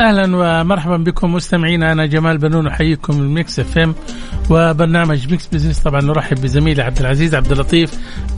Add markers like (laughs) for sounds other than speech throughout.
أهلا ومرحبا بكم مستمعينا. أنا جمال بنون أحييكم من Mix FM وبرنامج Mix Business. طبعا نرحب بزميلي عبد العزيز عبد اللطيف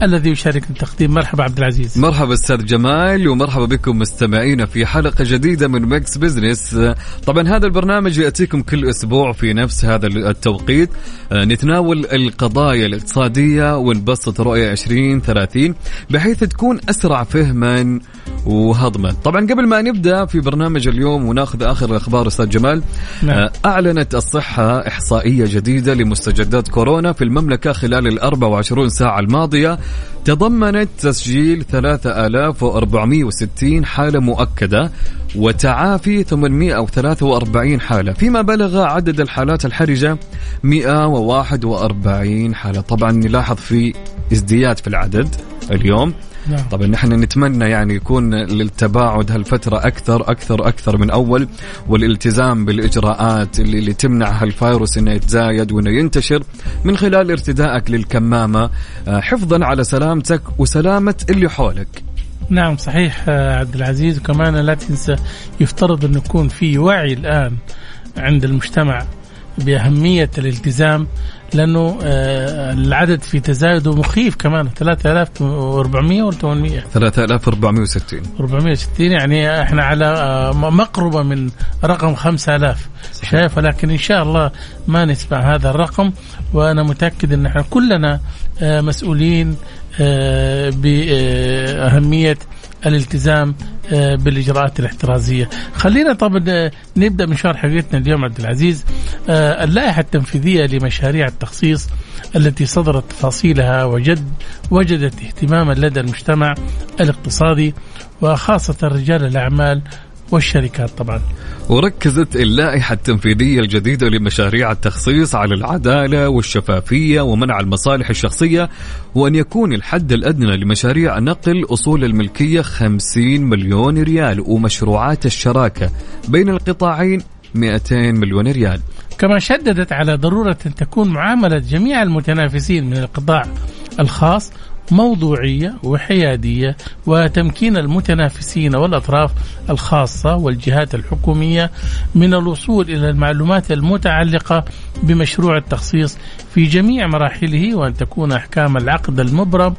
الذي يشارك التقديم. مرحبا عبد العزيز. مرحبا أستاذ جمال ومرحبا بكم مستمعينا في حلقة جديدة من Mix Business. طبعا هذا البرنامج يأتيكم كل أسبوع في نفس هذا التوقيت. نتناول القضايا الاقتصادية ونبسط رؤية 2030 بحيث تكون أسرع فهما وهضما. طبعا قبل ما نبدأ في برنامج اليوم وناخذ اخر الأخبار أستاذ جمال. نعم. أعلنت الصحة إحصائية جديدة لمستجدات كورونا في المملكة خلال ال 24 ساعة الماضية. تضمنت تسجيل 3460 حالة مؤكدة وتعافي 843 حالة. فيما بلغ عدد الحالات الحرجة 141 حالة. طبعا نلاحظ في ازدياد في العدد اليوم. نعم. طبعا نحن نتمنى يعني يكون للتباعد هالفترة أكثر أكثر أكثر من أول والالتزام بالإجراءات اللي, اللي تمنع هالفيروس إنه يتزايد وإنه ينتشر. من خلال ارتدائك للكمامة آه، حفظا على سلامتك وسلامة اللي حولك. نعم صحيح آه، عبد العزيز. وكمان لا تنسى يفترض أن يكون في وعي الآن عند المجتمع بأهمية الالتزام لأنه آه، العدد في تزايده مخيف كمان. 3400 ولا 800 3460 460 يعني إحنا على آه، مقربة من رقم 5000 شايف؟ ولكن إن شاء الله ما نسمع هذا الرقم وأنا متأكد إن إحنا كلنا آه، مسؤولين بأهمية الالتزام آه، بالإجراءات الاحترازية. خلينا طبعا آه، نبدأ مشوار حلقتنا اليوم عبد العزيز آه، اللائحة التنفيذية لمشاريع التخصيص التي صدرت تفاصيلها وجد وجدت اهتماما لدى المجتمع الاقتصادي وخاصة رجال الأعمال والشركات طبعا. وركزت اللائحة التنفيذية الجديدة لمشاريع التخصيص على العدالة والشفافية ومنع المصالح الشخصية وأن يكون الحد الأدنى لمشاريع نقل أصول الملكية 50 مليون ريال ومشروعات الشراكة بين القطاعين 200 مليون ريال كما شددت على ضرورة أن تكون معاملة جميع المتنافسين من القطاع الخاص موضوعية وحيادية وتمكين المتنافسين والأطراف الخاصة والجهات الحكومية من الوصول إلى المعلومات المتعلقة بمشروع التخصيص في جميع مراحله وأن تكون أحكام العقد المبرم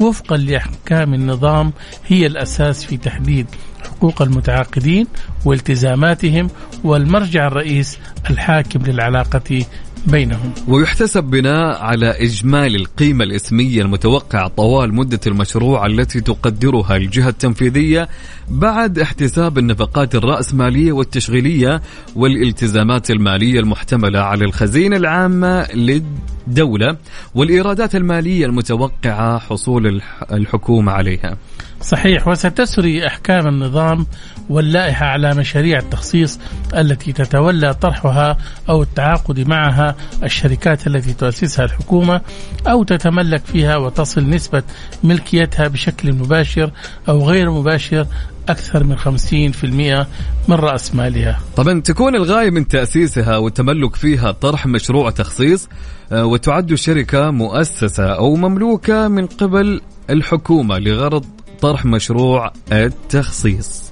وفقا لأحكام النظام هي الأساس في تحديد حقوق المتعاقدين والتزاماتهم والمرجع الرئيس الحاكم للعلاقة بينهم. ويحتسب بناء على إجمالي القيمة الإسمية المتوقعة طوال مدة المشروع التي تقدرها الجهة التنفيذية بعد احتساب النفقات الرأسمالية والتشغيلية والالتزامات المالية المحتملة على الخزينة العامة للدولة والإيرادات المالية المتوقعة حصول الح- الحكومة عليها. صحيح وستسري أحكام النظام واللائحة على مشاريع التخصيص التي تتولى طرحها أو التعاقد معها الشركات التي تؤسسها الحكومة أو تتملك فيها وتصل نسبة ملكيتها بشكل مباشر أو غير مباشر أكثر من 50% من رأس مالها. طبعا تكون الغاية من تأسيسها والتملك فيها طرح مشروع تخصيص آه، وتعد الشركة مؤسسة أو مملوكة من قبل الحكومة لغرض طرح مشروع التخصيص.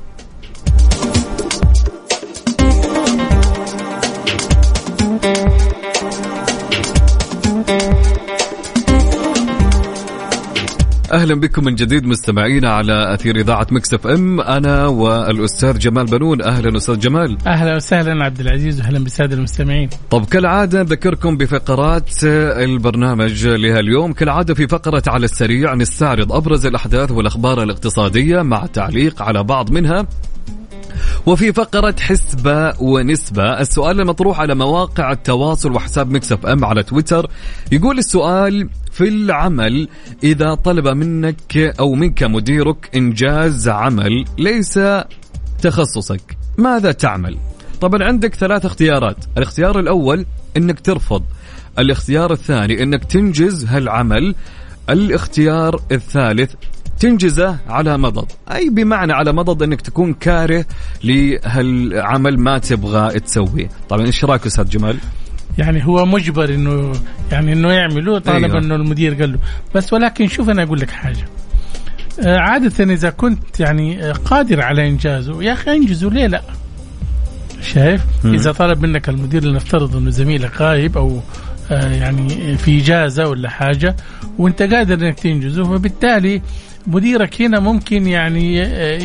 أهلا بكم من جديد مستمعينا على أثير إذاعة Mix FM. أنا والأستاذ جمال بنون. أهلا أستاذ جمال. أهلا وسهلا عبد العزيز واهلا بالساده المستمعين. طب كالعادة نذكركم بفقرات البرنامج لهاليوم. كالعادة في فقرة على السريع نستعرض أبرز الأحداث والأخبار الاقتصادية مع تعليق على بعض منها. وفي فقرة حسبة ونسبة. السؤال المطروح على مواقع التواصل وحساب Mix FM على تويتر. يقول السؤال في العمل. إذا طلب منك أو منك مديرك إنجاز عمل ليس تخصصك. ماذا تعمل؟ طبعا عندك ثلاث اختيارات. الاختيار الأول أنك ترفض. الاختيار الثاني أنك تنجز هالعمل. الاختيار الثالث تنجزه على مضض. أي بمعنى على مضض أنك تكون كاره لهالعمل ما تبغى تسويه. طبعا إيش رأيك أستاذ جمال؟ يعني هو مجبر إنه يعني إنه يعمله طالما أيوه. إنه المدير قال له بس ولكن شوف أنا أقول لك حاجة آه، عادة إذا كنت يعني آه، قادر على إنجازه يا أخي أنجزه ليه لا شايف مم. إذا طلب منك المدير لنفترض أنه زميلك غايب أو آه، يعني في إجازة ولا حاجة وأنت قادر أنك تنجزه فبالتالي مديرك هنا ممكن يعني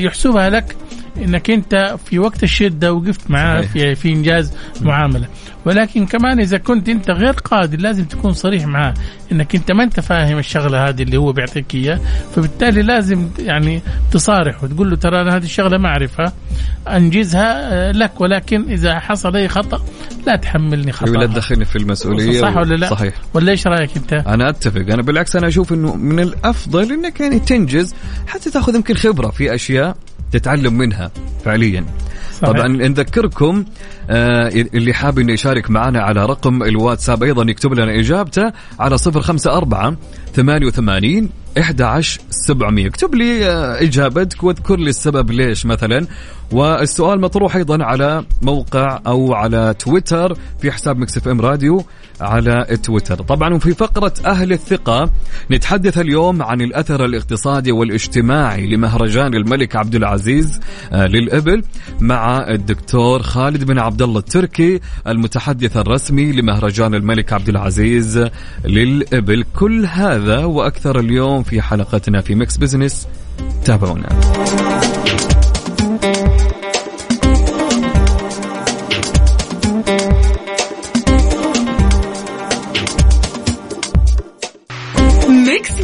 يحسبها لك إنك أنت في وقت الشدة وقفت معاه. في, في إنجاز معاملة ولكن كمان إذا كنت أنت غير قادر لازم تكون صريح معاه. إنك أنت ما أنت فاهم الشغلة هذه اللي هو بيعطيك اياه فبالتالي لازم يعني تصارح وتقول له ترى أنا هذه الشغلة ما أعرفها أنجزها آه، لك. ولكن إذا حصل أي خطأ لا تحملني خطا أيوة، لا تدخلني في المسؤولية صح ولا لا؟ صحيح. ولا إيش رأيك أنت؟ أنا أتفق. أنا بالعكس أنا أشوف إنه من الأفضل إنك يعني تنجز حتى تأخذ يمكن خبرة في أشياء تتعلم منها فعليا. صحيح. طبعا نذكركم آه اللي حاب إنه يشارك معنا على رقم الواتساب أيضا يكتب لنا إجابته على 054 88 11700 اكتب لي آه إجابتك واذكر لي السبب ليش مثلا والسؤال مطروح أيضا على موقع أو على تويتر في حساب مكسف إم راديو على تويتر. طبعا وفي فقرة أهل الثقة نتحدث اليوم عن الأثر الاقتصادي والاجتماعي لمهرجان الملك عبد العزيز آه، للإبل مع الدكتور خالد بن عبد الله التركي المتحدث الرسمي لمهرجان الملك عبد العزيز للإبل. كل هذا وأكثر اليوم في حلقتنا في Mix Business. تابعونا.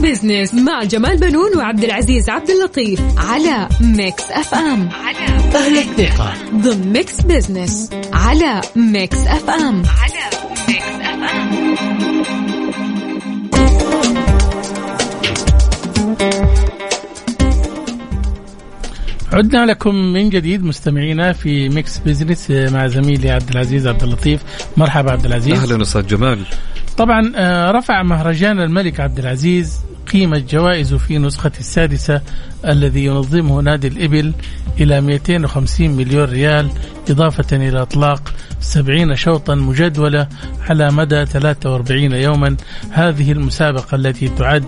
Business مع جمال بنون وعبد العزيز عبد اللطيف على Mix FM على أهل الثقة. ضمن Mix Business على Mix FM على Mix FM عدنا لكم من جديد مستمعينا في Mix Business مع زميلي عبد العزيز عبد اللطيف. مرحبا عبد العزيز. أهلا أستاذ جمال. طبعا آه، رفع مهرجان الملك عبد العزيز. قيمة جوائزه في نسخة السادسة الذي ينظمه نادي الإبل إلى 250 مليون ريال إضافة إلى إطلاق 70 شوطا مجدولة على مدى 43 يوما. هذه المسابقة التي تعد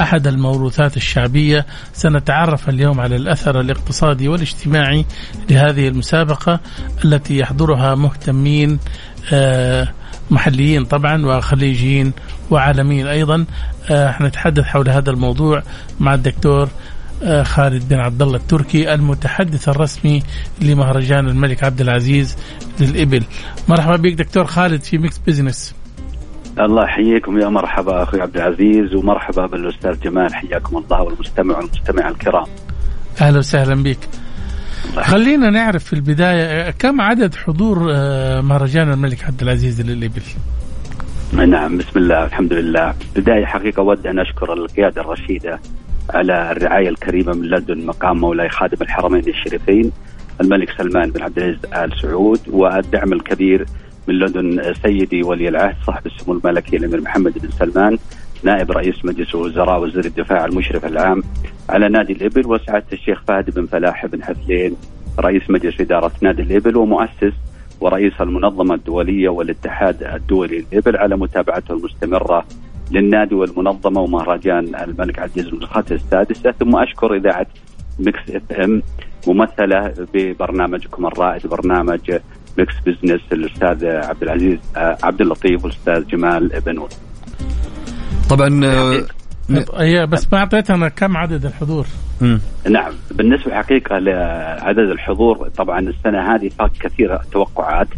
أحد الموروثات الشعبية. سنتعرف اليوم على الأثر الاقتصادي والاجتماعي لهذه المسابقة التي يحضرها مهتمين آه محليين طبعا وخليجيين وعالميين أيضا. آه، حنتحدث حول هذا الموضوع مع الدكتور آه، خالد بن عبد الله التركي المتحدث الرسمي لمهرجان الملك عبد العزيز للإبل. مرحبا بك دكتور خالد في Mix Business الله يحييكم يا مرحبا أخوي عبد العزيز ومرحبا بالأستاذ جمال حياكم الله والمستمع والمستمع الكرام. أهلا وسهلا بك. خلينا نعرف في البداية كم عدد حضور آه، مهرجان الملك عبد العزيز للإبل نعم بسم الله الحمد لله. بداية حقيقة اود أن أشكر القيادة الرشيدة على الرعاية الكريمة من لدن مقام مولاي خادم الحرمين الشريفين الملك سلمان بن عبد العزيز آل سعود والدعم الكبير من لدن سيدي ولي العهد صاحب السمو الملكي الأمير محمد بن سلمان نائب رئيس مجلس الوزراء وزير الدفاع المشرف العام على نادي الإبل وسعاده الشيخ فهد بن فلاح بن حثلين رئيس مجلس إدارة نادي الإبل ومؤسس ورئيس المنظمة الدولية والاتحاد الدولي للإبل على متابعته المستمرة للنادي والمنظمة ومهرجان الملك عبد العزيز النسخه السادسة ثم أشكر إذاعة Mix FM ممثلة ببرنامجكم الرائد برنامج Mix Business الأستاذ عبد العزيز عبد اللطيف والأستاذ جمال بنون. طبعا آه، هي بس ما أعطيتنا كم عدد الحضور؟ مم. نعم بالنسبة حقيقة لعدد الحضور طبعا السنة هذه فاق كثير التوقعات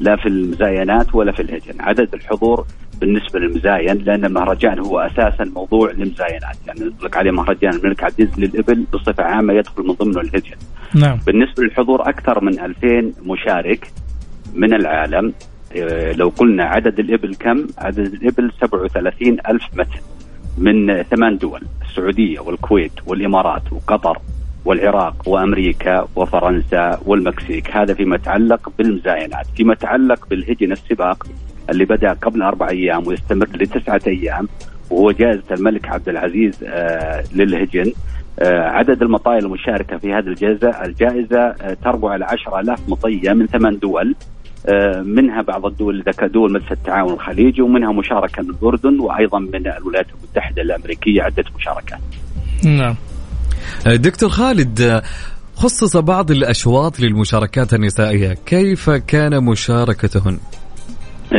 لا في المزاينات ولا في الهجن. عدد الحضور بالنسبة للمزاين لأن المهرجان هو أساسا موضوع للمزاينات. يعني نطلق عليه مهرجان الملك عبد العزيز للإبل بصفة عامة يدخل من ضمنه الهجن. نعم. بالنسبة للحضور أكثر من 2000 مشارك من العالم. لو قلنا عدد الإبل كم؟ عدد الإبل 37 ألف متن من ثمان دول السعودية والكويت والإمارات وقطر والعراق وأمريكا وفرنسا والمكسيك. هذا فيما يتعلق بالمزاينات فيما يتعلق بالهجن السباق اللي بدأ قبل أربع أيام ويستمر لتسعة أيام وهو جائزة الملك عبد العزيز آه، للهجن. آه، عدد المطايا المشاركة في هذه الجائزة آه، تربو على 10000 مطية من ثمان دول. آه، منها بعض الدول دول مثل التعاون الخليجي ومنها مشاركة من الأردن وأيضا من الولايات المتحدة الأمريكية عدة مشاركات. نعم. دكتور خالد خصص بعض الأشواط للمشاركات النسائية. كيف كان مشاركتهن؟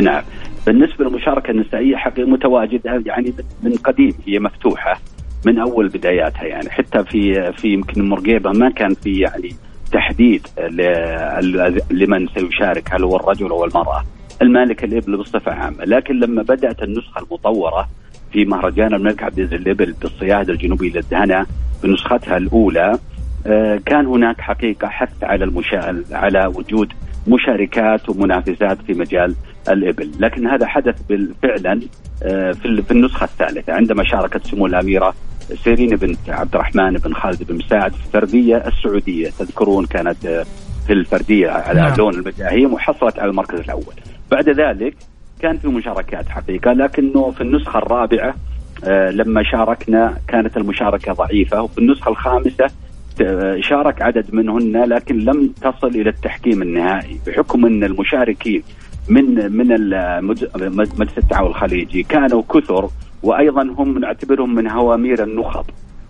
نعم. بالنسبة للمشاركة النسائية حقيقة متواجدة يعني من قديم هي مفتوحة من أول بداياتها يعني. حتى في في يمكن مرقيبة ما كان في يعني تحديد ل- لمن سيشارك هل هو الرجل أو المرأة؟ المالك الإبل بصفة عامة. لكن لما بدأت النسخة المطورة في مهرجان الملك عبد العزيز الإبل بالصياده الجنوبيه للدهنة بنسختها الأولى آه، كان هناك حقيقة حث على المشا... على وجود مشاركات ومنافسات في مجال الإبل، لكن هذا حدث فعلا آه، في النسخة الثالثة عندما شاركت سمو الأميرة سيرين بنت عبد الرحمن بن خالد بن مساعد في الفردية السعودية، تذكرون كانت في الفردية على نعم. لون المجاهيم وحصلت على المركز الأول. بعد ذلك كان في مشاركات حقيقة لكنه في النسخة الرابعة آه، لما شاركنا كانت المشاركة ضعيفة وفي النسخة الخامسة آه، شارك عدد منهن لكن لم تصل إلى التحكيم النهائي بحكم أن المشاركين من من مجلس التعاون الخليجي كانوا كثر وأيضا هم نعتبرهم من هوامير النخب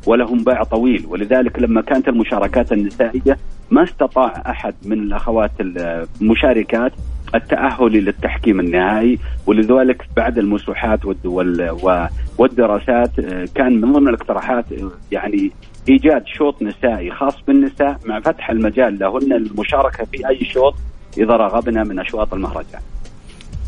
ولهم باع طويل. ولذلك لما كانت المشاركات النسائية ما استطاع أحد من الأخوات المشاركات التأهل للتحكيم النهائي. ولذلك بعد المسوحات والدراسات آه، كان من ضمن الاقتراحات آه، يعني إيجاد شوط نسائي خاص بالنساء مع فتح المجال. لهن المشاركة في أي شوط إذا رغبنا من أشواط المهرجان.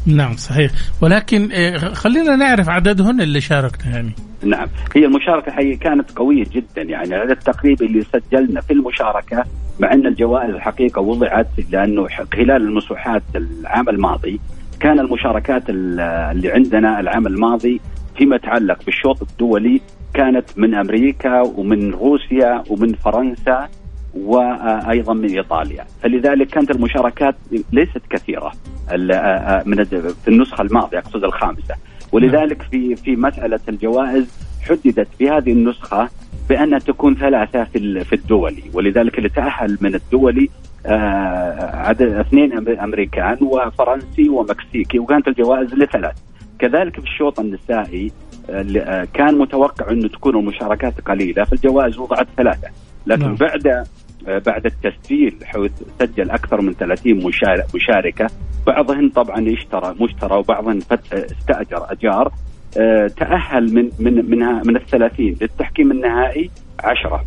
نعم صحيح. ولكن آه، خلينا نعرف عددهن اللي شاركنا يعني. نعم. هي المشاركة حقيقة كانت قوية جدا. يعني العدد التقريبي اللي سجلنا في المشاركة مع أن الجوائز الحقيقة وضعت لأنه خلال المسوحات العام الماضي كان المشاركات ال- اللي عندنا العام الماضي فيما يتعلق بالشوط الدولي كانت من أمريكا ومن روسيا ومن فرنسا وأيضا من إيطاليا، فلذلك كانت المشاركات ليست كثيرة من في النسخة الماضية أقصد الخامسة، ولذلك في في مسألة الجوائز حددت في هذه النسخة بأن تكون ثلاثة في في الدولي، ولذلك اللي تأهل من الدولي عدد اثنين أم- أمريكان وفرنسي ومكسيكي وكانت الجوائز لثلاث. كذلك في الشوط النسائي كان متوقع انه تكون المشاركات قليلة فالجوائز وضعت ثلاثة لكن نعم. بعد بعد التسجيل حيث سجل أكثر من 30 مشار- مشاركة. بعضهن طبعا اشترى مشترى آه، استأجر أجار. آه، تأهل من من منها من الثلاثين للتحكيم النهائي عشرة.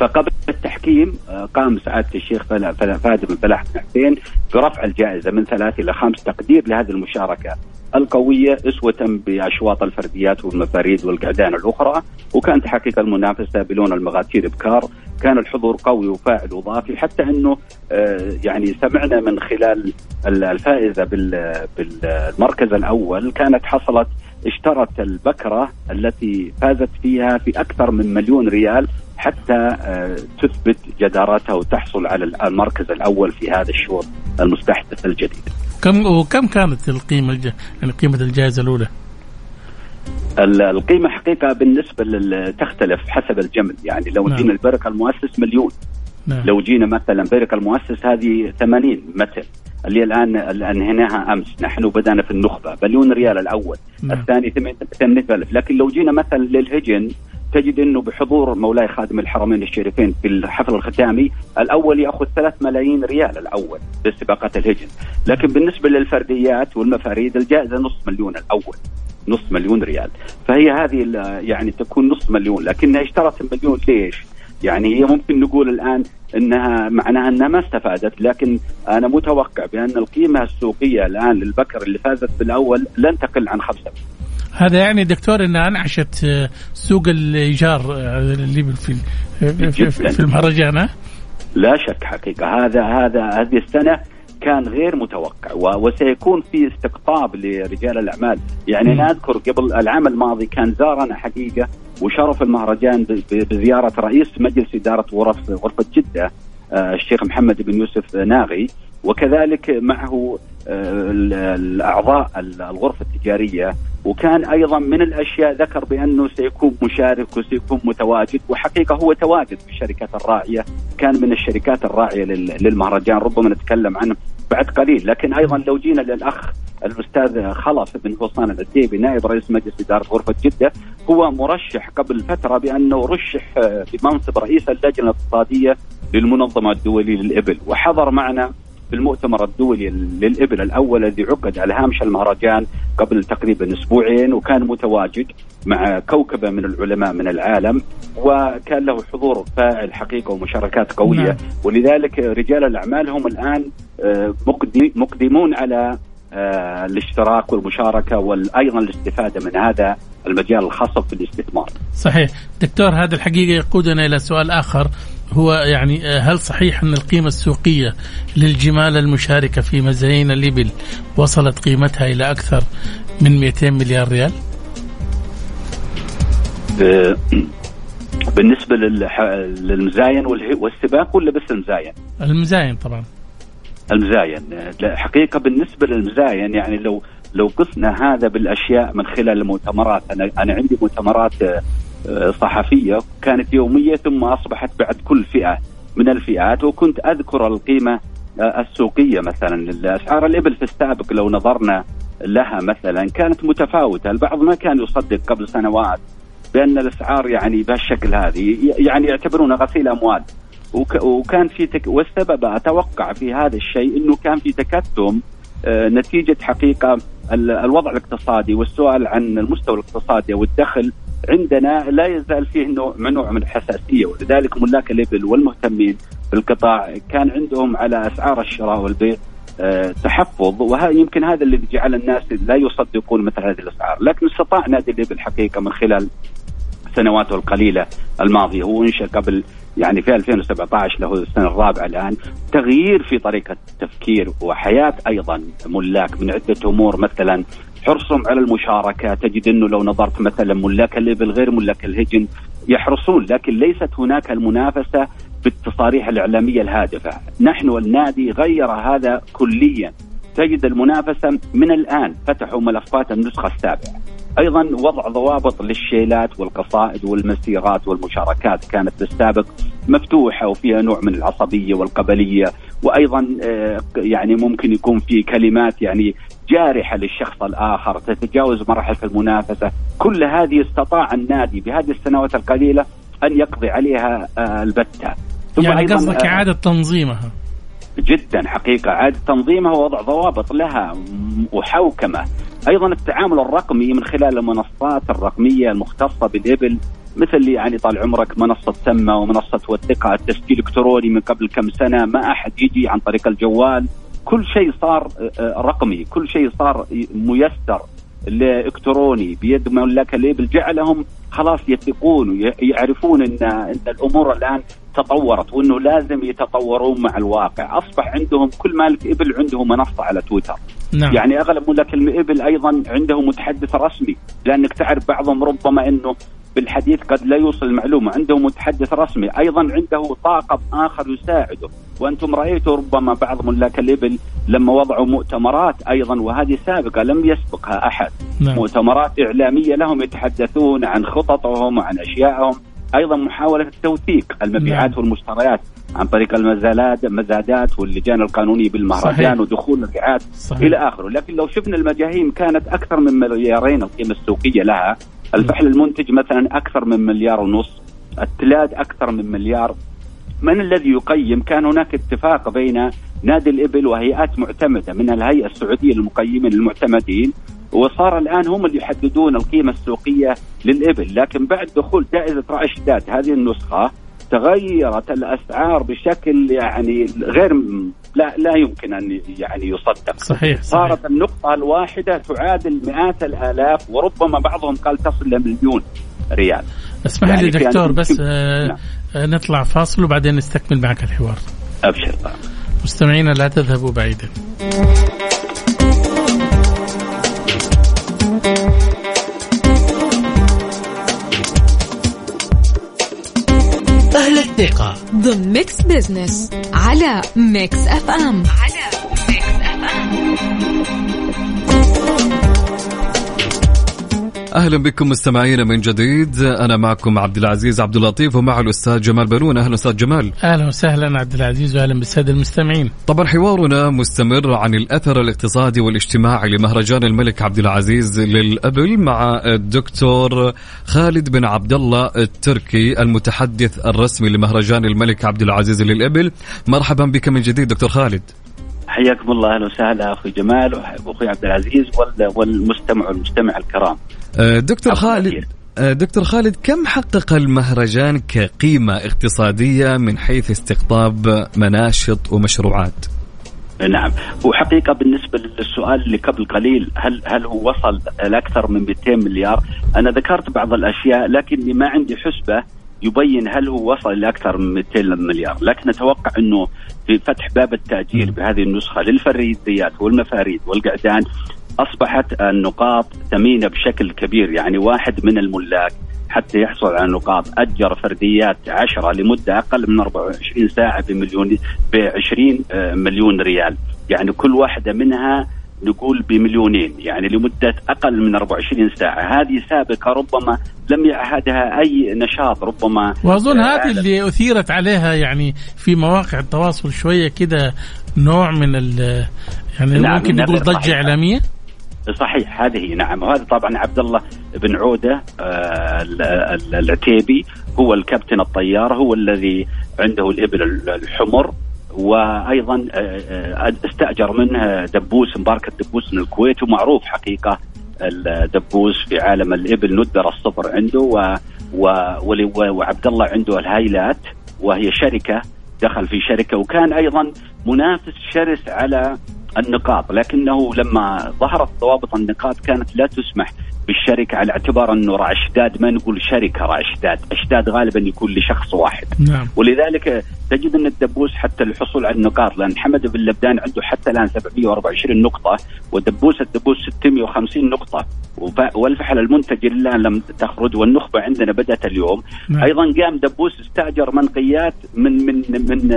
فقبل التحكيم آه، قام سعادة الشيخ فهد بن فلاح بن حسين برفع الجائزة من ثلاث إلى خمس تقدير لهذه المشاركة. القوية أسوة بأشواط الفرديات والمفاريد والقعدان الأخرى وكانت حقيقة المنافسة بلون المغاتير بكار. كان الحضور قوي وفاعل وضافي حتى أنه آه، يعني سمعنا من خلال ال- الفائزة بال- بالمركز الأول كانت حصلت اشترت البكرة التي فازت فيها في أكثر من مليون ريال حتى آه، تثبت جدارتها وتحصل على المركز الأول في هذا الشوط المستحدث الجديد. كم وكم كانت القيمة الج... يعني قيمة الجائزة الأولى؟ ال- القيمة حقيقة بالنسبة لل... تختلف حسب الجمل يعني لو نعم. جينا البركة المؤسس مليون نعم لو جينا مثلا بركة المؤسس هذه 80 مثل اللي الآن انهيناها أمس نحن بدأنا في النخبة مليون ريال الأول نعم. الثاني 8000 لكن لو جينا مثلا للهجن تجد إنه بحضور مولاي خادم الحرمين الشريفين في الحفل الختامي الأول يأخذ 3 ملايين ريال الأول لسباقات الهجن. لكن بالنسبة للفرديات والمفاريد الجائزة نصف مليون الأول نص مليون ريال. فهي هذه يعني تكون نص مليون. لكنها اشترت المليون ليش؟ يعني هي ممكن نقول الآن إنها معناها إنها ما استفادت لكن أنا متوقع بأن القيمة السوقية الآن للبكر اللي فازت بالأول لن تقل عن خمسة هذا يعني دكتور انها انعشت آه، سوق الإيجار آه، اللي في في, في, المهرجان؟ لا شك حقيقة هذا هذا هذه السنة كان غير متوقع وسيكون في استقطاب لرجال الأعمال، يعني. أنا أذكر قبل العام الماضي كان زارنا حقيقة وشرف المهرجان بزيارة رئيس مجلس إدارة غرف غرفة جدة آه، الشيخ محمد بن يوسف ناغي وكذلك معه ال- الأعضاء ال- الغرفة التجارية وكان أيضا من الأشياء ذكر بأنه سيكون مشارك وسيكون متواجد وحقيقة هو تواجد في الشركات الراعيه كان من الشركات الراعيه لل- للمهرجان ربما نتكلم عنه بعد قليل. لكن أيضا لو جينا للأخ الأستاذ خلف بن حسان العتيبي نائب رئيس مجلس إدارة غرفة جدة هو مرشح قبل فترة بأنه رشح بمنصب رئيس اللجنة الاقتصادية للمنظمة الدولية للإبل وحضر معنا في المؤتمر الدولي للإبل الأول الذي عقد على هامش المهرجان قبل تقريبا أسبوعين وكان متواجد مع كوكبة من العلماء من العالم وكان له حضور فاعل حقيقة ومشاركات قوية. نعم. ولذلك رجال الأعمال هم الآن آه، مقدم- مقدمون على آه، الاشتراك والمشاركة وأيضا الاستفادة من هذا المجال الخاص في الاستثمار صحيح. دكتور هذا الحقيقة يقودنا إلى سؤال آخر. هو يعني آه، هل صحيح أن القيمة السوقية للجمال المشاركة في مزايين الإبل وصلت قيمتها إلى أكثر من 200 مليار ريال؟ بالنسبة للمزاين والسباق ولا بس المزاين؟ المزاين طبعا المزاين لا، حقيقة بالنسبة للمزاين يعني لو لو قسنا هذا بالأشياء من خلال المؤتمرات أنا أنا عندي مؤتمرات آه، صحفية كانت يومية ثم أصبحت بعد كل فئة من الفئات وكنت أذكر القيمة آه، السوقية مثلا اسعار الإبل في السابق لو نظرنا لها مثلا كانت متفاوتة. البعض ما كان يصدق قبل سنوات بأن الأسعار يعني بهالشكل هذه يعني يعتبرونها غسيل أموال. وك وكان في تك والسبب أتوقع في هذا الشيء إنه كان في تكتم آه، نتيجة حقيقة ال- الوضع الاقتصادي والسؤال عن المستوى الاقتصادي والدخل عندنا لا يزال فيه نوع من نوع من الحساسية ولذلك ملاك الابل والمهتمين بالقطاع كان عندهم على أسعار الشراء والبيع آه، تحفظ وهذا يمكن هذا الذي جعل الناس لا يصدقون مثل هذه الأسعار، لكن استطاع نادي الابل حقيقة من خلال سنواته القليلة الماضية هو انشأ قبل يعني في 2017 له السنة الرابعة الآن تغيير في طريقة التفكير وحياة أيضا ملاك من عدة أمور مثلا حرصهم على المشاركة. تجد إنه لو نظرت مثلا ملاك الابل غير ملاك الهجن يحرصون لكن ليست هناك المنافسة بالتصاريح الإعلامية الهادفة، نحن النادي غير هذا كليا. تجد المنافسة من الآن. فتحوا ملفات النسخة السابعة. أيضا وضع ضوابط للشيلات والقصائد والمسيرات والمشاركات كانت في السابق مفتوحة وفيها نوع من العصبية والقبلية. وأيضا آه، يعني ممكن يكون في كلمات يعني جارحة للشخص الآخر تتجاوز مرحلة المنافسة، كل هذه استطاع النادي بهذه السنوات القليلة أن يقضي عليها آه، البتة. يعني أيضاً، قصدك آه، إعادة تنظيمها. جدا حقيقة. عاد تنظيمها ووضع ضوابط لها وحوكمة. أيضا التعامل الرقمي من خلال المنصات الرقمية المختصة بالإبل مثل يعني طال عمرك منصة سمة ومنصة وثقة التسجيل الإلكتروني من قبل كم سنة ما أحد يجي عن طريق الجوال. كل شيء صار آه، آه، رقمي كل شيء صار ميسر الالكتروني بيد ملاك الابل جعلهم خلاص يثقون ويعرفون ان إن الأمور الآن تطورت وإنه لازم يتطورون مع الواقع، أصبح عندهم كل مالك إبل عنده منصة على تويتر، نعم. يعني أغلب ملاك الابل أيضا عنده متحدث رسمي لأنك تعرف بعضهم ربما إنه بالحديث قد لا يوصل المعلومة عنده متحدث رسمي أيضا عنده طاقم آخر يساعده. وأنتم رأيتوا ربما بعض ملاك الابل لما وضعوا مؤتمرات أيضا وهذه سابقة لم يسبقها أحد. نعم. مؤتمرات إعلامية لهم يتحدثون عن خططهم وعن اشيائهم أيضا محاولة توثيق المبيعات نعم. والمشتريات عن طريق المزادات المزادات واللجان القانونيه بالمهرجان صحيح. ودخول الرعايات صحيح. إلى آخره، لكن لو شفنا المجاهيم كانت أكثر من مليارين القيمة السوقية لها، الفحل المنتج مثلا أكثر من مليار ونص، التلاد أكثر من مليار. من الذي يقيم؟ كان هناك اتفاق بين نادي الإبل وهيئات معتمدة من الهيئة السعودية للمقيمين المعتمدين وصار الآن هم اللي يحددون القيمة السوقية للإبل لكن بعد دخول جائزة راعي الشداد هذه النسخة تغيرت الأسعار بشكل يعني غير لا لا يمكن أن يعني يصدق. صحيح, صحيح. صارت النقطة الواحدة تعادل مئات الآلاف وربما بعضهم قال تصل لمليون ريال. اسمح يعني لي دكتور بس آه نعم. آه نطلع فاصل وبعدين نستكمل معك الحوار. أبشر مستمعينا لا تذهبوا بعيدا. الثقة ضمن Mix Business على Mix FM على Mix FM أهلا بكم مستمعينا من جديد. أنا معكم عبد العزيز عبد اللطيف ومع الأستاذ جمال بنون أهلا أستاذ جمال. أهلا وسهلا عبد العزيز واهلا بالسادة المستمعين. طبعا حوارنا مستمر عن الأثر الاقتصادي والاجتماعي لمهرجان الملك عبد العزيز للأبل مع الدكتور خالد بن عبد الله التركي المتحدث الرسمي لمهرجان الملك عبد العزيز للأبل. مرحبا بك من جديد دكتور خالد. حياكم الله أهلا وسهلا أخوي جمال واخوي عبد العزيز والمستمع والمستمع الكرام. أه، دكتور خالد أه، دكتور خالد كم حقق المهرجان كقيمة اقتصادية من حيث استقطاب مناشط ومشروعات؟ نعم وحقيقة بالنسبة للسؤال اللي قبل قليل هل هل هو وصل لأكثر من 200 مليار؟ أنا ذكرت بعض الأشياء لكني ما عندي حسبة يبين هل هو وصل لاكثر من 200 مليار، لكن أتوقع إنه في فتح باب التاجير بهذه النسخة للفريديات والمفاريد والقعدان أصبحت النقاط ثمينة بشكل كبير، يعني واحد من الملاك حتى يحصل على نقاط. أجر فرديات 10 لمدة أقل من 24 ساعة بمليون ب 20 آه، مليون ريال، يعني كل واحدة منها نقول بمليونين يعني لمدة أقل من 24 ساعة. هذه سابقة ربما لم يعهدها أي نشاط ربما وأظن هذه اللي أثيرت عليها يعني في مواقع التواصل شوية كده نوع من ال يعني نعم ممكن نقول ضجة إعلامية؟ صحيح هذه نعم. وهذا طبعا عبد الله بن عودة آه العتيبي هو الكابتن الطياره هو الذي عنده الإبل الحمر. وأيضا آه، آه، استأجر منه دبوس مباركة دبوس من الكويت ومعروف حقيقة الدبوس في عالم الإبل ندر الصفر عنده و وعبد الله عنده الهايلات وهي شركة دخل في شركة وكان أيضا منافس شرس على النقاط لكنه لما ظهرت ضوابط النقاط كانت لا تسمح بالشركة على اعتبار أنه راعي اشداد ما نقول شركة راعي اشداد، اشداد غالبا يكون لشخص واحد. نعم. ولذلك تجد أن الدبوس حتى الحصول على النقاط لأن حمد بن لبدان عنده حتى الآن 724 نقطة ودبوس الدبوس 650 نقطة والفحل المنتج الآن لم تخرج والنخبة عندنا بدأت اليوم نعم. أيضا قام دبوس استاجر منقيات من من من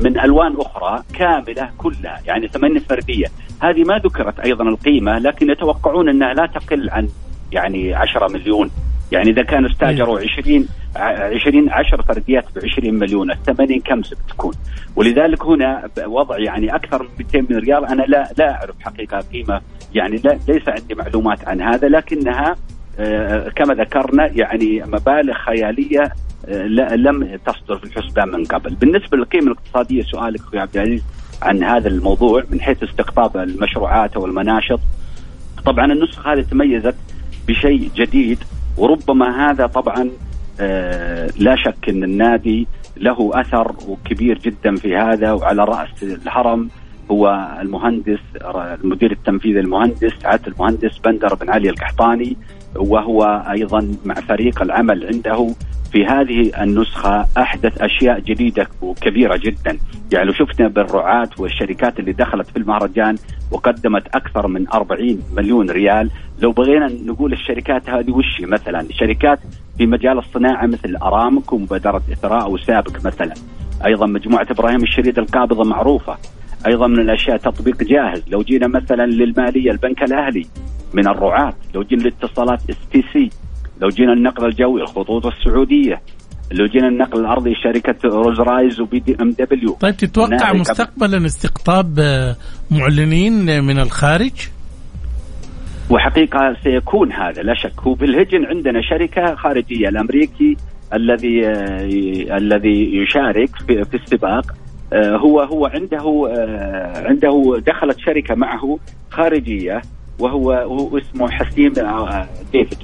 من ألوان أخرى كاملة كلها يعني ثمانية فردية هذه ما ذكرت أيضا القيمة لكن يتوقعون أنها لا تقل عن يعني 10 مليون. يعني إذا كانوا استاجروا 20 20 10 فرديات ب 20 مليون الثمانين كم بتكون ولذلك هنا وضع يعني أكثر من 200 ريال. أنا لا لا أعرف حقيقة قيمة يعني لا ليس عندي معلومات عن هذا لكنها آه، كما ذكرنا يعني مبالغ خيالية آه، لم تصدر في الحسبان من قبل. بالنسبة للقيمة الاقتصادية سؤالك أخوي عبد العزيز عن هذا الموضوع من حيث استقطاب المشروعات والمناشط. طبعا النسخة هذه تميزت بشيء جديد وربما هذا طبعا آه لا شك إن النادي له أثر كبير جدا في هذا وعلى رأس الهرم هو المهندس المدير التنفيذي المهندس سعاده المهندس بندر بن علي القحطاني وهو أيضا مع فريق العمل عنده. في هذه النسخة أحدث أشياء جديدة وكبيرة جدا. يعني لو شفنا بالرعاة والشركات اللي دخلت في المهرجان وقدمت أكثر من 40 مليون ريال. لو بغينا نقول الشركات هذه وش مثلا شركات في مجال الصناعة مثل أرامكو ومبادرة إثراء وسابك مثلا. أيضا مجموعة إبراهيم الشريد القابضة معروفة. أيضا من الأشياء تطبيق جاهز. لو جينا مثلا للمالية البنك الأهلي من الرعاة. لو جينا للاتصالات STC لو جينا النقل الجوي الخطوط السعودية. لو جينا النقل الأرضي شركة Rolls Royce و B MW طيب تتوقع مستقبلا استقطاب آه، معلنين من الخارج؟ وحقيقة سيكون هذا لا شك. هو في الهجن عندنا شركة خارجية الأمريكي الذي آه، الذي يشارك في, في السباق. آه، هو هو عنده عنده دخلت شركة معه خارجية وهو هو اسمه حسين آه، ديفيد.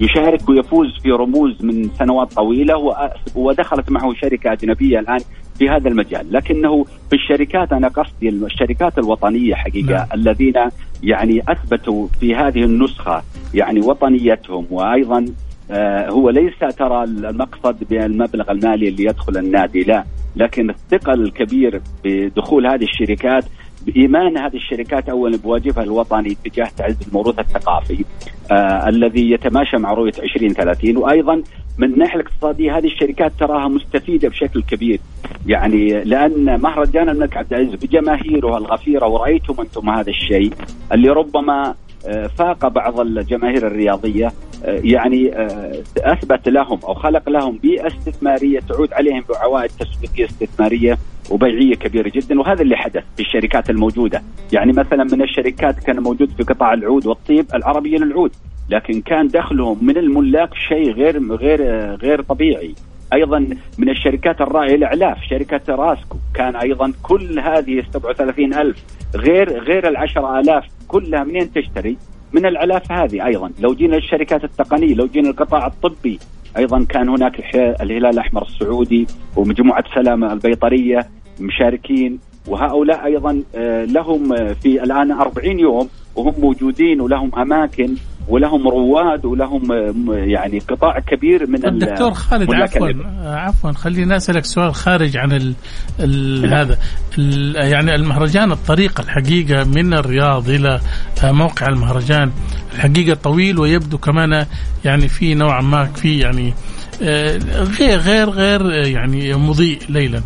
يشارك ويفوز في رموز من سنوات طويلة ودخلت معه شركة أجنبية الآن في هذا المجال لكنه في الشركات أنا قصدي الشركات الوطنية حقيقة نعم. الذين يعني أثبتوا في هذه النسخة يعني وطنيتهم وأيضا آه هو ليس ترى المقصد بالمبلغ المالي اللي يدخل النادي لا لكن الثقل الكبير بدخول هذه الشركات بإيمان هذه الشركات اولا بواجبها الوطني تجاه تعزيز الموروث الثقافي آه الذي يتماشى مع رؤية 2030 وأيضا من الناحية الاقتصادية هذه الشركات تراها مستفيدة بشكل كبير. يعني لأن مهرجان الملك عبد العزيز بجماهيره الغفيرة ورأيتم أنتم هذا الشيء اللي ربما آه، فاق بعض الجماهير الرياضية آه، يعني آه، أثبت لهم أو خلق لهم بيئة استثمارية تعود عليهم بعوائد تسويقية استثمارية. وبيعية كبيرة جدا وهذا اللي حدث في الشركات الموجودة، يعني مثلا من الشركات كان موجود في قطاع العود والطيب العربية للعود، لكن كان دخلهم من الملاك شيء غير غير غير طبيعي. أيضا من الشركات الرائعة الإعلاف شركة راسكو كان أيضا كل هذه 37 ألف غير غير ال 10000 كلها منين تشتري؟ من العلاف هذه أيضا. لو جينا للشركات التقنية لو جينا للقطاع الطبي أيضا كان هناك الهلال الأحمر السعودي ومجموعة سلامة البيطرية. مشاركين وهؤلاء أيضا آه، لهم آه، في الآن 40 يوم وهم موجودين ولهم أماكن ولهم رواد ولهم يعني قطاع كبير من الدكتور خالد عفوا عفوا خليني أسألك سؤال خارج عن ال ال نعم. هذا. ال يعني المهرجان الطريق الحقيقة من الرياض إلى موقع المهرجان الحقيقة طويل ويبدو كمان يعني في نوعا ما في يعني آه، غير غير غير يعني مضيء ليلا.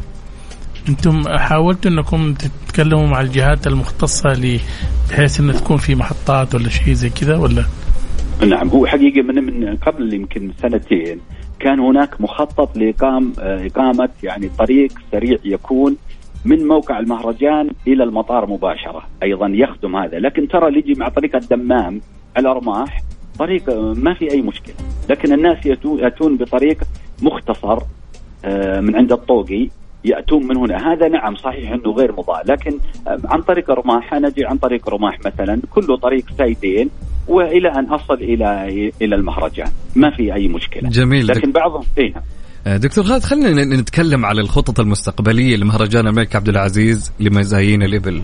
أنتم حاولتوا انكم تتكلموا مع الجهات المختصة بحيث ان تكون في محطات ولا شيء زي كذا ولا؟ نعم هو حقيقة من من قبل يمكن سنتين كان هناك مخطط لإقام إقامة يعني طريق سريع يكون من موقع المهرجان إلى المطار مباشرة أيضا يخدم هذا. لكن ترى اللي يجي مع طريق الدمام الأرماح طريق ما في أي مشكلة. لكن الناس يأتون بطريق مختصر آه، من عند الطوقي. يأتون من هنا. هذا نعم صحيح إنه غير مضاء لكن عن طريق رماح نجي عن طريق رماح مثلا كله طريق سايدين وإلى أن أصل إلى إلى المهرجان. ما في أي مشكلة. جميل. لكن بعضهم اي نعم. آه، دكتور خالد خلينا نتكلم على الخطط المستقبلية لمهرجان الملك عبد العزيز لمزايين الإبل.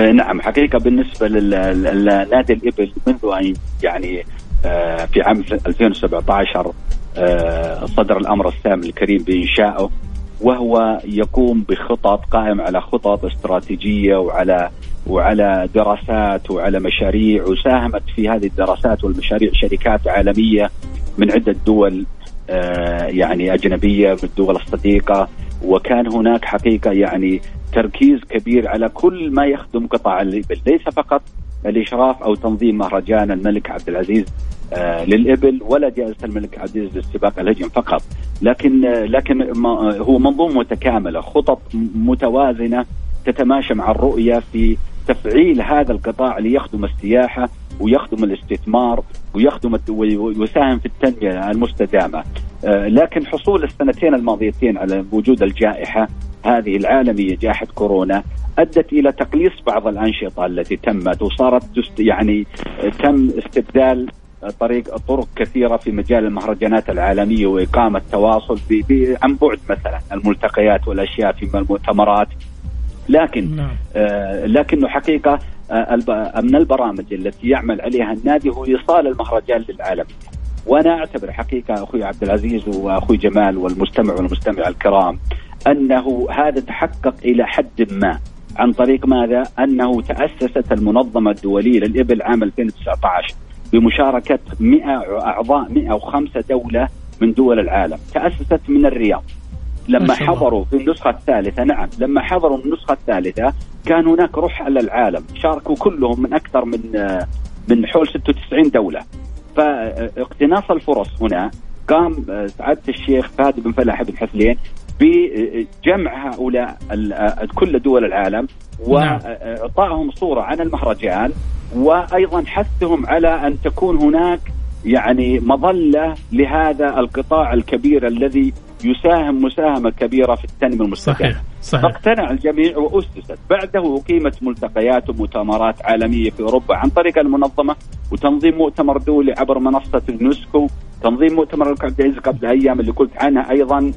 آه، نعم حقيقة بالنسبة لنادي الإبل منذ أن يعني آه، في عام 2017 صدر الأمر السامي الكريم بانشائه وهو يقوم بخطط قائم على خطط استراتيجية وعلى وعلى دراسات وعلى مشاريع وساهمت في هذه الدراسات والمشاريع شركات عالمية من عدة دول آه، يعني أجنبية من الدول الصديقة وكان هناك حقيقة يعني تركيز كبير على كل ما يخدم قطاع الابل ليس فقط الإشراف أو تنظيم مهرجان الملك عبد العزيز آه، للإبل ولا جائزة الملك عبد العزيز للسباق الهجم فقط. لكن آه، لكن هو منظومة متكاملة خطط متوازنة تتماشى مع الرؤية في تفعيل هذا القطاع ليخدم السياحة ويخدم الاستثمار ويخدم ويساهم في التنمية المستدامة. آه، لكن حصول السنتين الماضيتين على وجود الجائحة هذه العالمية جائحه كورونا أدت إلى تقليص بعض الأنشطة التي تمت وصارت يعني تم استبدال طريق طرق كثيرة في مجال المهرجانات العالمية وإقامة تواصل عن بعد مثلا الملتقيات والأشياء في المؤتمرات لكن نعم. آه لكنه حقيقة آه من البرامج التي يعمل عليها النادي هو إيصال المهرجان للعالم وأنا أعتبر حقيقة أخوي عبد العزيز وأخوي جمال والمستمع والمستمع الكرام أنه هذا تحقق إلى حد ما. عن طريق ماذا؟ أنه تأسست المنظمة الدولية للإبل عام 2019 بمشاركة 100 أعضاء 105 دولة من دول العالم، تأسست من الرياض. لما حضروا في النسخة الثالثة نعم لما حضروا النسخة الثالثة كان هناك روح على العالم. شاركوا كلهم من أكثر من من حول 96 دولة. فاقتناص الفرص هنا قام سعادة الشيخ فهد بن فلاح بن حسلين بجمع هؤلاء كل دول العالم نعم. واعطائهم صورة عن المهرجان وأيضا حثهم على أن تكون هناك يعني مظلة لهذا القطاع الكبير الذي يساهم مساهمة كبيرة في التنمية المستدامه. صحيح صحيح. فاقتنع الجميع وأسست بعده أقيمت ملتقيات ومؤتمرات عالمية في أوروبا عن طريق المنظمة وتنظيم مؤتمر دولي عبر منصة اليونسكو تنظيم مؤتمر عبد العزيز قبل أيام اللي قلت عنها أيضا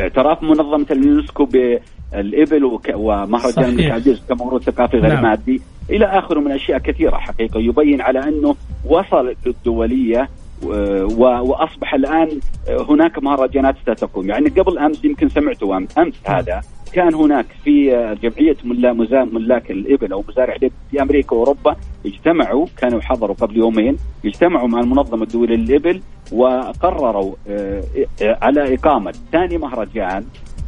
اعتراف منظمة اليونسكو بالإبل ومهرجان الملك عبد كموروث ثقافي غير نعم. مادي إلى اخره من أشياء كثيرة حقيقة. يبين على أنه وصل للدولية وأصبح الآن هناك مهرجانات ستقوم. يعني قبل أمس يمكن سمعتوا أمس, أمس هذا كان هناك في جمعية ملاك الإبل أو مزارع الإبل في أمريكا وأوروبا اجتمعوا كانوا حضروا قبل يومين اجتمعوا مع المنظمة الدولية للإبل وقرروا آه، على إقامة ثاني مهرجان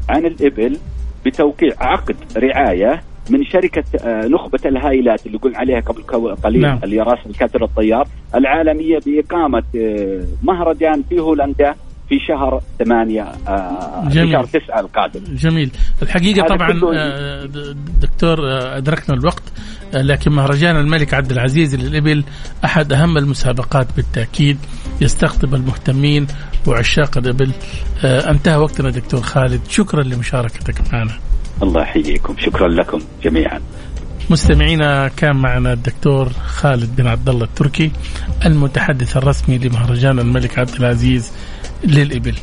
عن الإبل بتوقيع عقد رعاية من شركة آه، نخبة الهايلات اللي قلنا عليها قبل قليل نعم. اللي راس الكاتر الطيار العالمية بإقامة آه، مهرجان في هولندا في شهر ثمانية آه، جميل. في شهر تسعة القادم. جميل. الحقيقة طبعا دكتور أدركنا الوقت لكن مهرجان الملك عبد العزيز للإبل أحد أهم المسابقات بالتأكيد. يستقطب المهتمين وعشاق الإبل. انتهى وقتنا دكتور خالد. شكرا لمشاركتك معنا. الله يحييكم. شكرا لكم جميعا. مستمعينا كان معنا الدكتور خالد بن عبد الله التركي المتحدث الرسمي لمهرجان الملك عبد العزيز للإبل.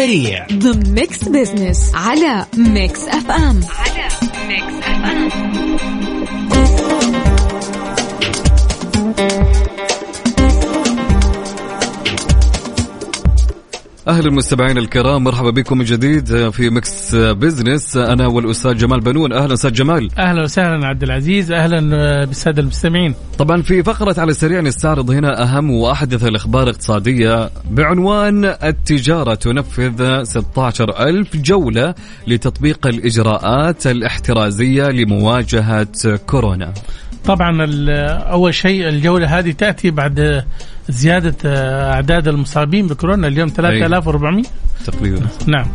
السريع ضمن Mix Business على Mix FM على Mix FM أهلا مستمعينا الكرام مرحبا بكم من جديد في Mix Business. أنا والاستاذ جمال بنون. أهلا أستاذ جمال. أهلا وسهلا عبد العزيز. أهلا بالسادة المستمعين. طبعا في فقرة على السريع نستعرض هنا أهم وأحدث الأخبار الاقتصادية. بعنوان التجارة تنفذ 16 ألف جولة لتطبيق الإجراءات الاحترازية لمواجهة كورونا. طبعا أول شيء الجولة هذه تأتي بعد زيادة أعداد المصابين بكورونا. اليوم 3400 تقريبا. نعم.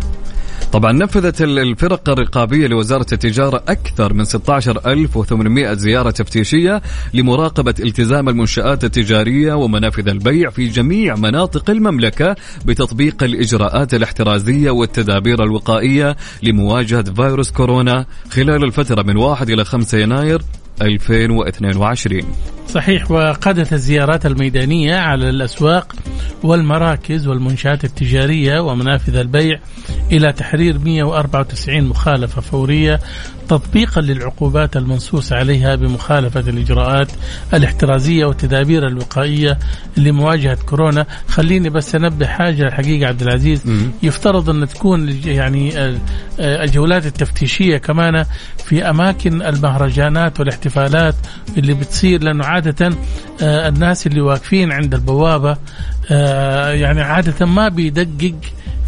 طبعا نفذت الفرق الرقابية لوزارة التجارة أكثر من 16800 زيارة تفتيشية لمراقبة التزام المنشآت التجارية ومنافذ البيع في جميع مناطق المملكة بتطبيق الإجراءات الاحترازية والتدابير الوقائية لمواجهة فيروس كورونا خلال الفترة من 1 إلى 5 يناير. 2022 صحيح وقادت الزيارات الميدانية على الأسواق والمراكز والمنشآت التجارية ومنافذ البيع إلى تحرير 194 مخالفة فورية تطبيقا للعقوبات المنصوص عليها بمخالفة الإجراءات الاحترازية والتدابير الوقائية لمواجهة كورونا. خليني بس أنبه حاجة الحقيقة عبد العزيز. يفترض أن تكون يعني الجولات التفتيشية كمان في أماكن المهرجانات والاحتفالات اللي بتصير لأنه عادة آه، الناس اللي واقفين عند البوابة آه، يعني عادة ما بيدقق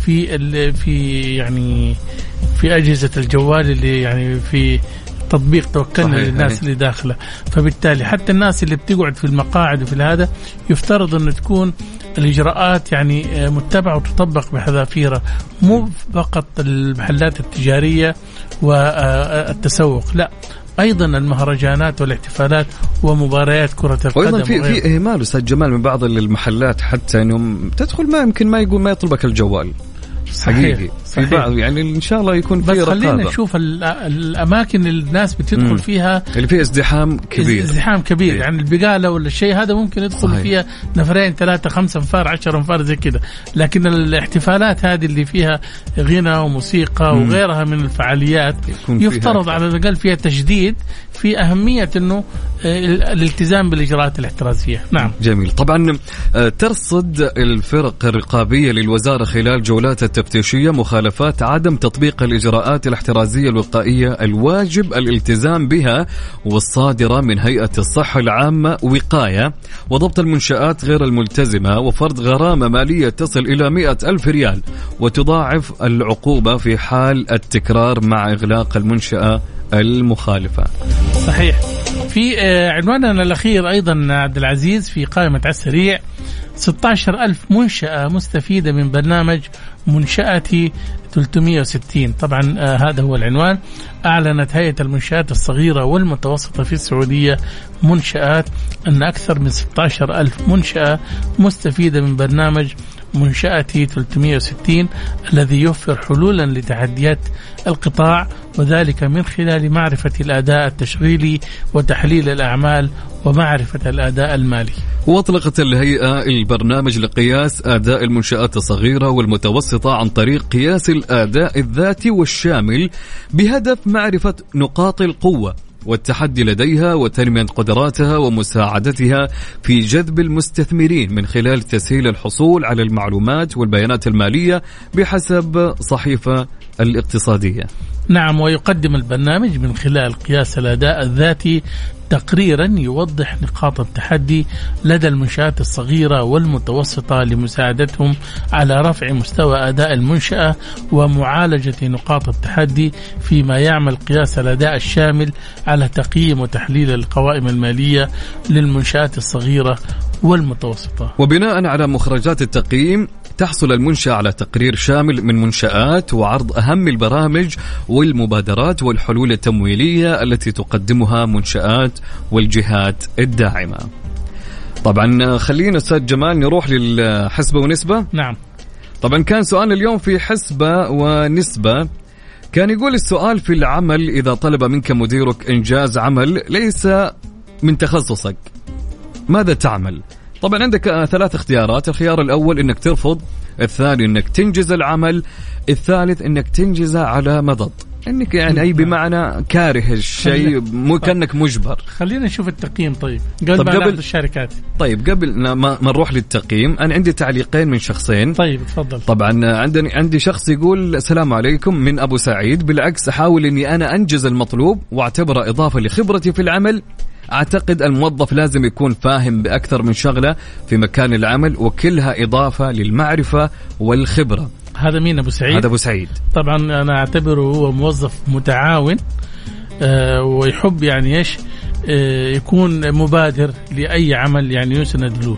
في في يعني في أجهزة الجوال اللي يعني في تطبيق توكلنا للناس اللي داخله. فبالتالي حتى الناس اللي بتقعد في المقاعد وفي هذا يفترض انه تكون الإجراءات يعني آه، متبعة وتطبق بحذافيره مو فقط المحلات التجارية والتسوق لا. أيضا المهرجانات والاحتفالات ومباريات كرة القدم وأيضا في في إهمال أستاذ جمال من بعض المحلات حتى إنهم تدخل ما يمكن ما يقول ما يطلبك الجوال. حقيقي صحيح. في بعض يعني إن شاء الله يكون في بس خلينا نشوف الأماكن اللي الناس بتدخل مم. فيها اللي فيها ازدحام كبير ازدحام كبير إيه؟ يعني البقالة ولا الشيء هذا ممكن يدخل صحيح. فيها نفرين ثلاثة خمسة انفار عشر انفار زي كذا لكن الاحتفالات هذه اللي فيها غنى وموسيقى مم. وغيرها من الفعاليات يفترض على الأقل فيها تجديد في أهمية إنه آه، الالتزام بالإجراءات الاحترازية نعم جميل طبعا آه، ترصد الفرق الرقابية للوزارة خلال جولات التفتيشيه مخالفات عدم تطبيق الإجراءات الاحترازية الوقائية الواجب الالتزام بها والصادرة من هيئة الصحة العامة وقاية. وضبط المنشآت غير الملتزمة وفرض غرامة مالية تصل إلى مئة ألف ريال وتضاعف العقوبة في حال التكرار مع إغلاق المنشأة المخالفة. صحيح. في آه، عنواننا الأخير أيضا عبد العزيز في قائمة على السريع. 16 ألف منشأة مستفيدة من برنامج منشأتي 360 طبعا آه هذا هو العنوان. أعلنت هيئة المنشآت الصغيرة والمتوسطة في السعودية منشآت أن أكثر من 16 ألف منشأة مستفيدة من برنامج منشأتي 360 الذي يوفر حلولا لتحديات القطاع وذلك من خلال معرفة الأداء التشغيلي وتحليل الأعمال ومعرفة الأداء المالي. وأطلقت الهيئة البرنامج لقياس أداء المنشآت الصغيرة والمتوسطة عن طريق قياس الأداء الذاتي والشامل بهدف معرفة نقاط القوة. والتحدي لديها وتنمية قدراتها ومساعدتها في جذب المستثمرين من خلال تسهيل الحصول على المعلومات والبيانات المالية بحسب صحيفة الاقتصادية. نعم ويقدم البرنامج من خلال قياس الأداء الذاتي تقريرا يوضح نقاط التحدي لدى المنشآت الصغيرة والمتوسطة لمساعدتهم على رفع مستوى أداء المنشأة ومعالجة نقاط التحدي فيما يعمل قياس الأداء الشامل على تقييم وتحليل القوائم المالية للمنشآت الصغيرة والمتوسطة. وبناء على مخرجات التقييم تحصل المنشأة على تقرير شامل من منشآت وعرض أهم البرامج والمبادرات والحلول التمويلية التي تقدمها منشآت والجهات الداعمة. طبعا خلينا أستاذ جمال نروح للحسبة ونسبة. نعم. طبعا كان سؤال اليوم في حسبة ونسبة. كان يقول السؤال في العمل إذا طلب منك مديرك إنجاز عمل ليس من تخصصك. ماذا تعمل؟ طبعا عندك آه، ثلاث اختيارات. الخيار الأول أنك ترفض الثاني أنك تنجز العمل الثالث أنك تنجزه على مضض. إنك يعني أي بمعنى كاره الشيء مو كأنك مجبر. خلينا نشوف التقييم. طيب قبل ما قبل- الشركات. طيب قبل ما نروح للتقييم أنا عندي تعليقين من شخصين. طيب تفضل. طبعا عندني عندي شخص يقول السلام عليكم من أبو سعيد. بالعكس أحاول إني أنا أنجز المطلوب وأعتبره إضافة لخبرتي في العمل. أعتقد الموظف لازم يكون فاهم بأكثر من شغلة في مكان العمل وكلها إضافة للمعرفة والخبرة. هذا مين أبو سعيد؟ هذا أبو سعيد. طبعا أنا أعتبره هو موظف متعاون آه ويحب يعني إيش آه يكون مبادر لأي عمل يعني يسند له.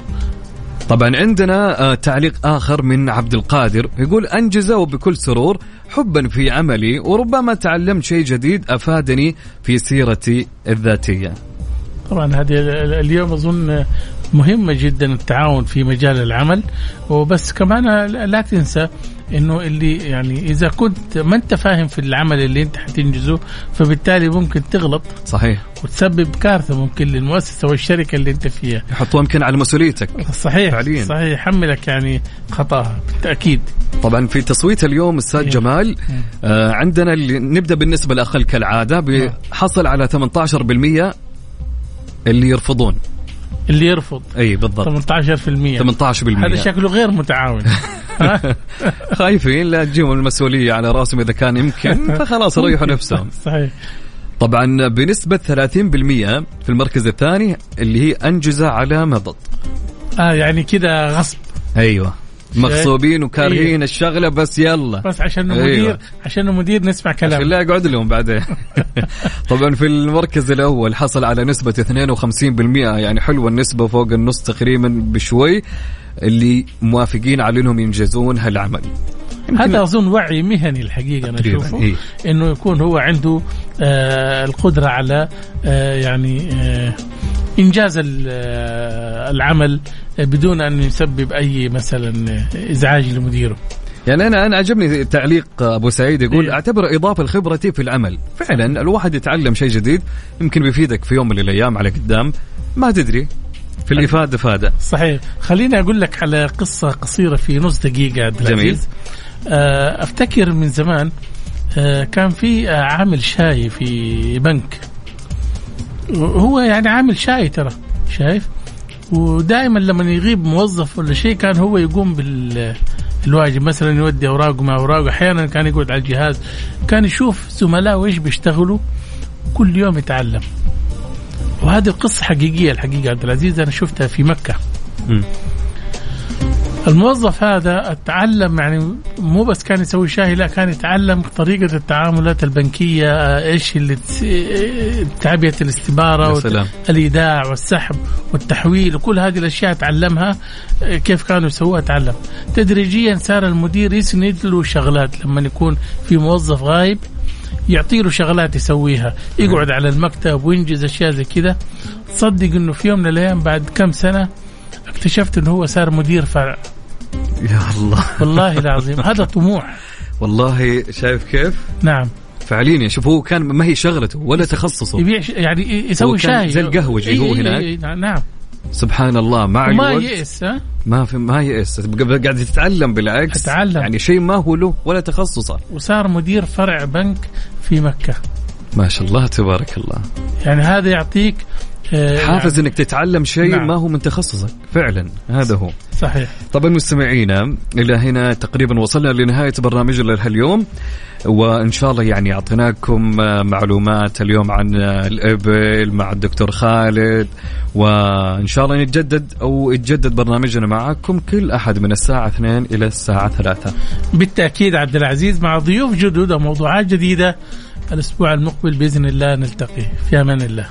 طبعا عندنا آه، تعليق آخر من عبد القادر. يقول أنجزه وبكل سرور حبا في عملي وربما تعلمت شيء جديد أفادني في سيرتي الذاتية. طبعا هذه ال- ال- اليوم أظن مهمة جدا التعاون في مجال العمل. وبس كمان لا تنسى إنه اللي يعني إذا كنت ما أنت فاهم في العمل اللي أنت حتنجزه فبالتالي ممكن تغلط صحيح. وتسبب كارثة ممكن للمؤسسة والشركة اللي أنت فيها. يحطوها يمكن على مسؤوليتك. صحيح فعلياً. صحيح. يحملك يعني خطاها بالتأكيد. طبعا في تصويت اليوم أستاذ إيه. جمال آه عندنا اللي نبدأ بالنسبة الاقل كالعاده بحصل على 18% اللي يرفضون. اللي يرفض. أي بالضبط. 18% 18% هذا شكله غير متعاون؟ (laughs) خايفين لا تجيهم المسؤولية على راسهم إذا كان يمكن (laughs) فخلاص ريحوا نفسهم. (laughs) صحيح. طبعا بنسبة 30% في المركز الثاني اللي هي أنجزة على مضض. آه يعني كذا غصب. أيوه. مغصوبين وكارهين إيه. الشغلة بس يلا بس عشان أيوة. مدير عشان مدير نسمع كلام خليه يقعد لهم بعدين (laughs) طبعا في المركز الأول حصل على نسبة 52% يعني حلوة النسبة فوق النص تقريبا بشوي اللي موافقين على إنهم ينجزون هالعمل هذا أظن وعي مهني الحقيقة أنا أشوفه إيه. إنه يكون هو عنده آه القدرة على آه يعني آه إنجاز آه العمل بدون أن يسبب أي مثلا إزعاج لمديره. يعني أنا أنا عجبني تعليق أبو سعيد يقول إيه. أعتبر إضافة لخبرتي في العمل. فعلا الواحد يتعلم شيء جديد يمكن بيفيدك في يوم من الأيام على قدام. ما تدري. في الافاده فاده صحيح. خليني أقول لك على قصة قصيرة في نص دقيقة عبد جميل. العزيز آه، أفتكر من زمان آه، كان في آه، عامل شاي في بنك. هو يعني عامل شاي ترى شايف؟ ودائما لما يغيب موظف ولا شيء كان هو يقوم بال الواجب مثلا يودي أوراقه مع أوراقه. أحيانا كان يقعد على الجهاز. كان يشوف زملائه إيش بيشتغلوا. كل يوم يتعلم. وهذه القصة حقيقية الحقيقة عبد العزيز. أنا شفتها في مكة. الموظف هذا تعلم يعني مو بس كان يسوي شاهي لا كان يتعلم طريقة التعاملات البنكية آه، إيش اللي يا سلام. والإيداع والسحب والتحويل وكل هذه الأشياء تعلمها كيف كانوا يسووها؟ تعلم تدريجيا صار المدير يسند له شغلات لما يكون في موظف غايب يعطي له شغلات يسويها يقعد على المكتب وينجز أشياء زي كذا. تصدق إنه في يوم من الأيام بعد كم سنة اكتشفت إنه هو صار مدير فرع. يا الله. والله العظيم. هذا طموح. والله شايف كيف؟ نعم. فعليا شوف هو كان ما هي شغلته ولا تخصصه. يبيع يعني يسوي شاي. زي القهوجي هو هناك. نعم. سبحان الله مع الوقت. يئس ها؟ ما في ما يئس قاعد يتعلم بالعكس. يتعلم. يعني شيء ما هو له ولا تخصصه. وصار مدير فرع بنك في مكة. ما شاء الله تبارك الله. يعني هذا يعطيك حافز يعني إنك تتعلم شيء نعم. ما هو من تخصصك. فعلا هذا هو. صحيح. طبعا مستمعينا إلى هنا تقريبا وصلنا لنهاية برنامجنا لهاليوم وإن شاء الله يعني أعطيناكم آه، معلومات اليوم عن آه، الإبل مع الدكتور خالد. وإن شاء الله نتجدد أو يتجدد برنامجنا معكم كل أحد من الساعة 2 إلى الساعة 3 بالتأكيد عبد العزيز مع ضيوف جدد وموضوعات جديدة الأسبوع المقبل بإذن الله نلتقي. في أمان الله.